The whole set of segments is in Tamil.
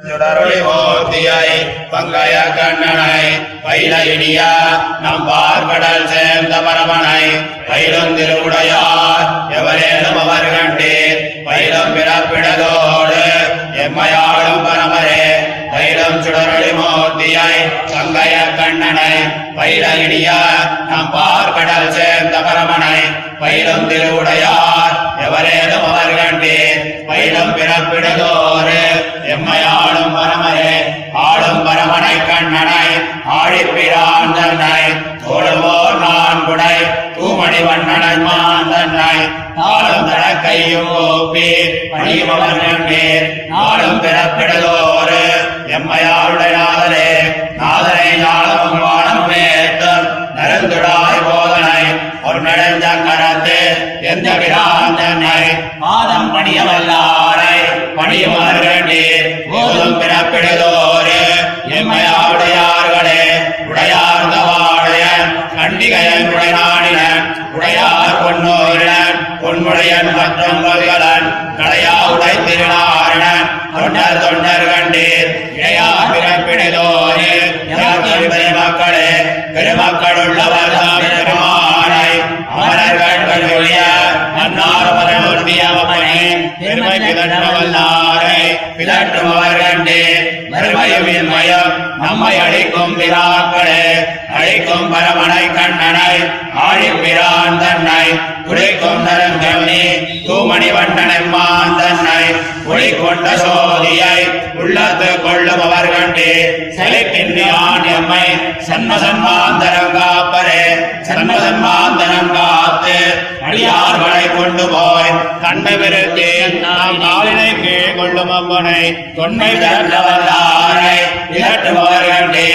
சுடரொளி மூர்த்தியை பங்கய கண்ணனை பயில இடியா நம் பார்கடல் சேர்ந்த பரமனை பயிலும் திருவுடையார் எவரேனும் அவர் கண்டீர் பயிலும் பிறப்பிடதோடு எம்மையாளும் பரமரே பயிலும் சுடரொளி மூர்த்தியை பங்கய கண்ணனை பயில இடியா நம் பார்கடல் சேர்ந்த பரமனை பயிலும் திருவுடையார் எவரேனும் அவர் கண்டீர் பயிலும் பிறப்பிடதோடு எம்மையாளும் பரமரே ஆளும் பரமனை கண்ணனை ஆழிப்பிரான் தன்னை தோழுவோர் நான் குடை தூமணி வண்ணனை மான் தன்னை. நாளும் தடக்கையும் ஓப்பி பணியுமவர் கண்டீர் நாளும் பிறப்பிடதோறு. எம்மையாளுடைய நாதரே நாதனை நாளும் வானம் மேத்தம் நரந்துடாய் போதனை பொன்னடைந்த கரத்து பிரான் தன்னை மாதம் பணியவல்லாரை பணியுமாறு வேண்டீர் போதும் பிறப்பிடுதோரு எம்மையாருடையார்களே உடையார்ந்த வாழையன் கண்டிகையன் உடையாடின உடையார் பொன்னோரிடன் பொன்முடையன் மற்றும் மகளன் கடையா உடை திருநாரணன் தொண்டர் தொண்டர் கண்டீர் இடையார் பிறப்பிடுதோரே. பிதற்றவல்லாரை பிதற்றுபவர் கண்டே மறுமையும் இன்மயம் நம்மை அழிக்கும் பிராக்களே அழிக்கும் பரமனை கண்ணனை ஆழிப்பிரான் தன்னை குளிக்கும் நரங்கண்ணி தூமணி வண்ணனம்மான் தன்னை ஒளி கொண்ட சோதியை உள்ளத்து கொள்ளுபவர் கண்டு செழிப்பின்றியான் எம்மை சன்மசன்மாந்தரம் காப்பரே சன்மசன்மாந்தரம் காத்து அடியார்களை கொண்டு போய் கண்ணை நாம் காலினை கீழ் கொள்ளும் அம்மனை தொன்மை தரவல்லாரை விரட்டுபவர் கண்டே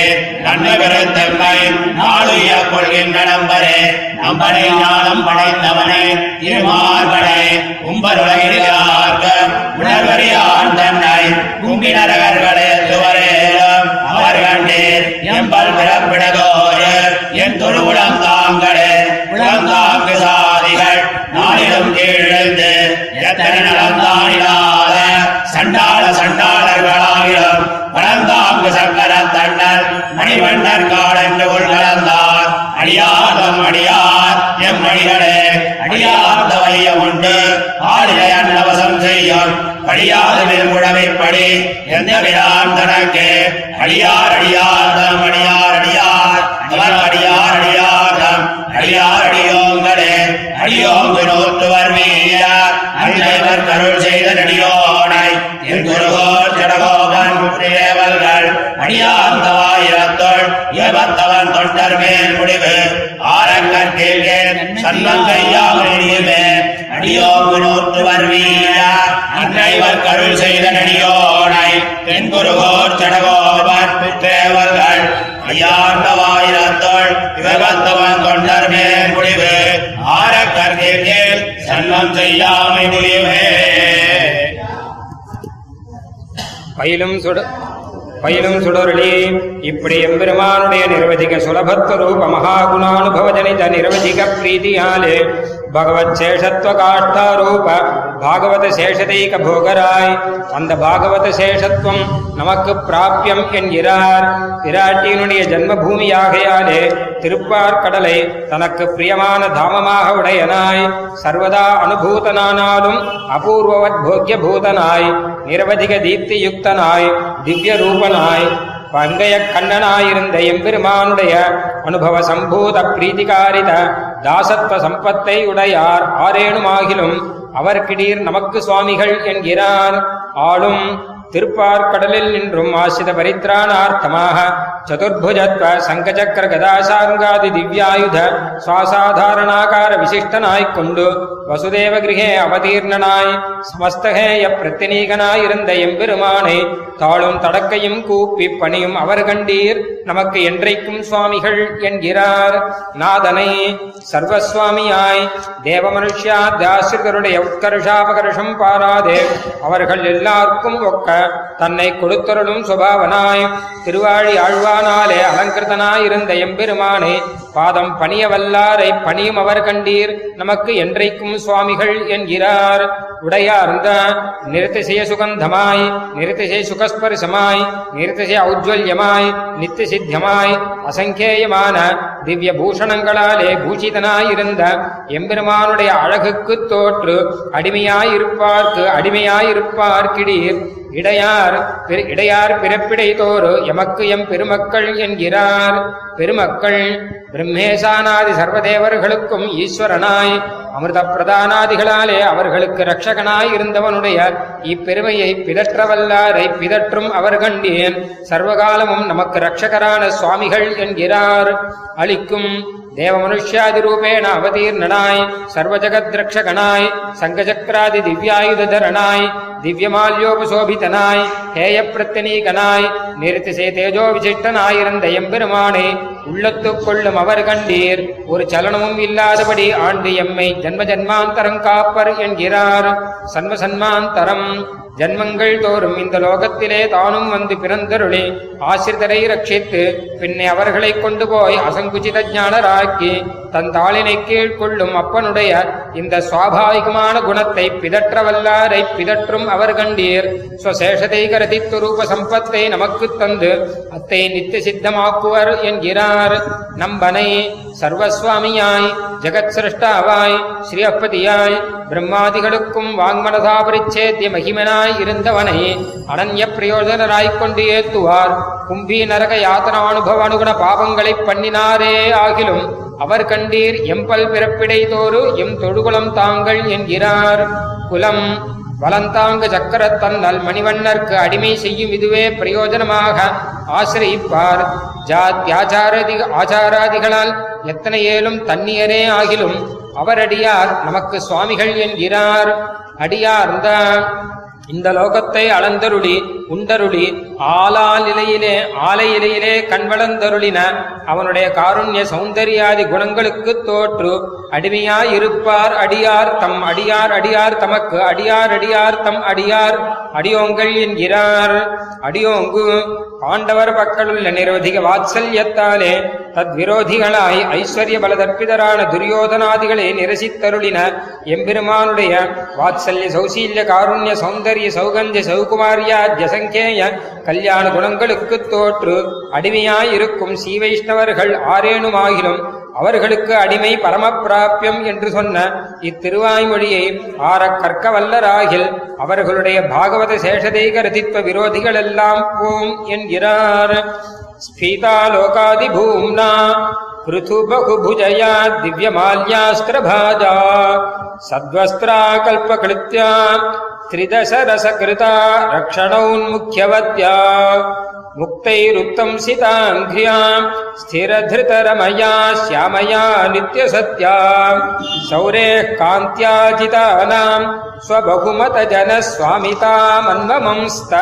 நாளுய கொள்கின்ற நம்பரே நம்பனை ஞானம் படைத்தவனை திருமார்பனை உம்பருலகிலார்க்க உணர்வறியான் தன்னை கும்பினரகர்களே சுவரேலும் அவர் கண்டீர் எம்பல் பிறப்பிடதோரு செய்யும் படியாது படி எந்த விழான் தனக்கு? அழியார் அழியார் தம் அடியார் அடியார். அவர் அடியார் அடியார் தம் அடியார் அடியோங்களே அடியோங்கு நோத்துவர் வீரர் அன்னைவர் கருள் செய்த நடியோனை. என் குருகோ ஜடகோபன் தேவர்கள் அடியார்ந்தவாயிரத்தோள் ஏபத்தவன் தொண்டர் மேல் முடிவு. ஆரங்கன் கேள்கேன் சன்னங்கையாமே அடியோங்கு நோத்துவர் மீ தென் குருகோர் தேவர்கள். ஐயாண்டவாயிரத்தோள் விவகத்தவன் தொண்டர் மேல் முடிவு. ஆரக்கர் கேள் சன்னம் செய்யாமை முடிவே. பயிலும் சுட பயிலும் சுடருளி. இப்படி எம்பெருமானுடைய நிர்வதிக சுலபத்துவ ரூப மகாகுணானுபவஜனித நிர்வதிக பிரீதியாலே பகவத் சேஷத்துவ காஷ்டாரூப பாகவத சேஷதைக போகராய் அந்த பாகவத சேஷத்துவம் நமக்கு பிராபியம் என்கிறார். பிராட்டியினுடைய ஜன்மபூமியாகையாலே திருப்பார்கடலை தனக்கு பிரியமான தாமமாக உடையனாய். சர்வதா அனுபூதனானாலும் அபூர்வவத் போக்கிய பூதனாய் நிரவதிக தீப்தியுக்தனாய் திவ்ய ரூபனாய் பங்கைய கண்ணனாயிருந்த எம்பெருமானுடைய அனுபவ சம்பூத பிரீதிகாரித தாசத்வ சம்பத்தை உடையார் ஆரேனுமாகிலும் அவர்கிடீர் நமக்கு சுவாமிகள் என்கிறார். ஆளும் திருப்பார்கடலில் நின்றும் ஆசித பரித்ராணார்த்தமாக சதுர்புஜத்வ சங்கச்சக்கர கதாசாங்காதி திவ்யாயுத சுவாசாதாரணாகார விசிஷ்டனாய்க் கொண்டு வசுதேவ கிரகே அவதீர்ணனாய் சமஸ்தகேய பிரத்தினீகனாயிருந்த எம்பெருமானை தாளும் தடக்கையும் கூப்பி பணியும் அவர் கண்டீர். நமக்கு என்றைக்கும் சுவாமிகள் என்கிறார். நாதனை சர்வசுவாமியாய் தேவ மனுஷ்யா தாசிரியருடைய உட்கர்ஷாபகர்ஷம் பாராதே. அவர்கள் எல்லாம் எல்லாருக்கும் ஒக்க தன்னை கொடுத்தருளும் சுபாவனாய். திருவாழி ஆழ்வானாலே அலங்கிருதனாயிருந்த எம்பெருமானே பாதம் பணியவல்லாரை பணியும் அவர் கண்டீர். நமக்கு என்றைக்கும் சுவாமிகள் என்கிறார். உடையார்ந்த நிறுத்திசய சுகந்தமாய் நிறுத்திசை சுகஸ்பரிசமாய் நிறுத்திசை ஔஜ்வல்யமாய் நித்திய சித்தியமாய் அசங்கேயமான திவ்ய பூஷணங்களாலே பூஷிதனாயிருந்த எம்பெருமானுடைய அழகுக்கு தோற்று அடிமையாயிருப்பார்க்கு அடிமையாயிருப்பார்க்கிடீர். இடையார் பிற- இடையார் பிறப்பிடை தோறு எமக்கு எம் பெருமக்கள் என்கிறார். பெருமக்கள் பிரம்மேசானாதி சர்வதேவர்களுக்கும் ஈஸ்வரனாய் அமிர்த பிரதானாதிகளாலே அவர்களுக்கு ரட்சகனாய் இருந்தவனுடைய இப்பெருமையை பிதற்றவல்லாரை பிதற்றும் அவர் கண்டேன். சர்வகாலமும் நமக்கு ரட்சகரான சுவாமிகள் என்கிறார். அளிக்கும் தேவ மனுஷ்யாதி ரூபேண அவதீர்ணனாய் சர்வஜகத் ரட்சகனாய் சங்கசக்கராதி திவ்யாயுதரனாய் திவ்யமால்யோபசோபிதனாய் ஹேய பிரத்தனீகனாய் நிறுத்திசே தேஜோ விசிஷ்டனாயிருந்த எம்பெருமானே உள்ளத்துக் கொள்ளும் அவர் கண்டீர். ஒரு சலனமும் இல்லாதபடி ஆண்டு எம்மை ஜன்ம ஜன்மாந்தரம் காப்பர் என்கிறார். சன்ம சன்மாந்தரம். ஜன்மங்கள் தோறும் இந்த லோகத்திலே தானும் வந்து பிறந்தருளி ஆசிரிதரை ரட்சித்து பின்னே அவர்களை கொண்டு போய் அசங்குச்சித ஞானராக்கி தன் தாளினை கீழ் கொள்ளும் அப்பனுடைய இந்த சுவாபாவிகமான குணத்தை பிதற்ற வல்லாரை பிதற்றும் அவர் கண்டீர் ஸ்வசேஷத்தை கருதித்து ரூப சம்பத்தை நமக்கு தந்து அத்தை நித்திய சித்தமாக்குவர் என்கிறார். நம்பனை சர்வஸ்வாமியாய் ஜெகத் சிருஷ்டாவாய் ஸ்ரீஅப்பதியாய் பிரம்மாதிகளுக்கும் வாங்மனதா பரிச்சேத்திய மகிமனாய் இருந்தவனை அனன்ய பிரயோஜனராய்க் கொண்டு ஏத்துவார். கும்பி நரக யாத்தனானுபவ அனுகுண பாவங்களை பண்ணினாரே ஆகிலும் அவர் கண்டீர் எம்பல் பிறப்பிடை தோறு எம் தொழுகுலம் தாங்கள் என்கிறார். குலம் வலந்தாங்கு சக்கரத்தன்னல் மணிவண்ணர்க்கு அடிமை செய்யும் இதுவே பிரயோஜனமாக. ஆசிரியிப்பார். ஜாத்தியாச்சாரதி ஆச்சாராதிகளால் எத்தனை ஏலும் தன்னியரே ஆகிலும். அவரடியார் நமக்கு சுவாமிகள் என்கிறார். அடியார்ந்த இந்த லோகத்தை அளந்தருளி உண்டருளி ஆலா நிலையிலே ஆலை இலையிலே கண்வளந்தருளின அவனுடைய காருண்ய சௌந்தர்யாதி குணங்களுக்கு தோற்று அடிமையாயிருப்பார் அடியார் தம் அடியார் அடியார் தமக்கு அடியார் அடியார் தம் அடியார் அடியோங்கள் என்கிறார். அடியோங்கு பாண்டவர் பக்கலுள்ள நிரவதிக வாத்சல்யத்தாலே தத்விரோதிகளாய் ஐஸ்வர்ய பலதற்பிதரான துரியோதனாதிகளை நிரசித்தருளின எம்பெருமானுடைய வாத்சல்ய சௌசீல்ய காருண்ய சௌந்தரிய சௌகந்திய சௌகுமாரியா ஜசங்கேய கல்யாண குணங்களுக்கு தோற்று அடிமையாயிருக்கும் சீவைஷ்ணவர்கள் ஆரேனுமாகிலும் அவர்களுக்கு அடிமை பரமப்பிராபியம் என்று சொன்ன இத்திருவாய்மொழியை ஆற கற்க வல்லராகில் அவர்களுடைய பாகவத சேஷதேக ரதித்வ விரோதிகள் எல்லாம் போம் என்கிறார். स्फीतालोकादिभूम्ना पृथुबहुभुजया दिव्यमाल्यास्त्रभाजा सद्वस्त्राकल्पकृत्या त्रिदशरसकृता रक्षणौन्मुख्यवत्या मुक्तैरुत्तंसिताङ्घ्र्याम् स्थिरधृतरमया श्यामया नित्यसत्या शौरेः कान्त्याजितानाम् स्वबहुमतजनस्वामितामन्वमंस्त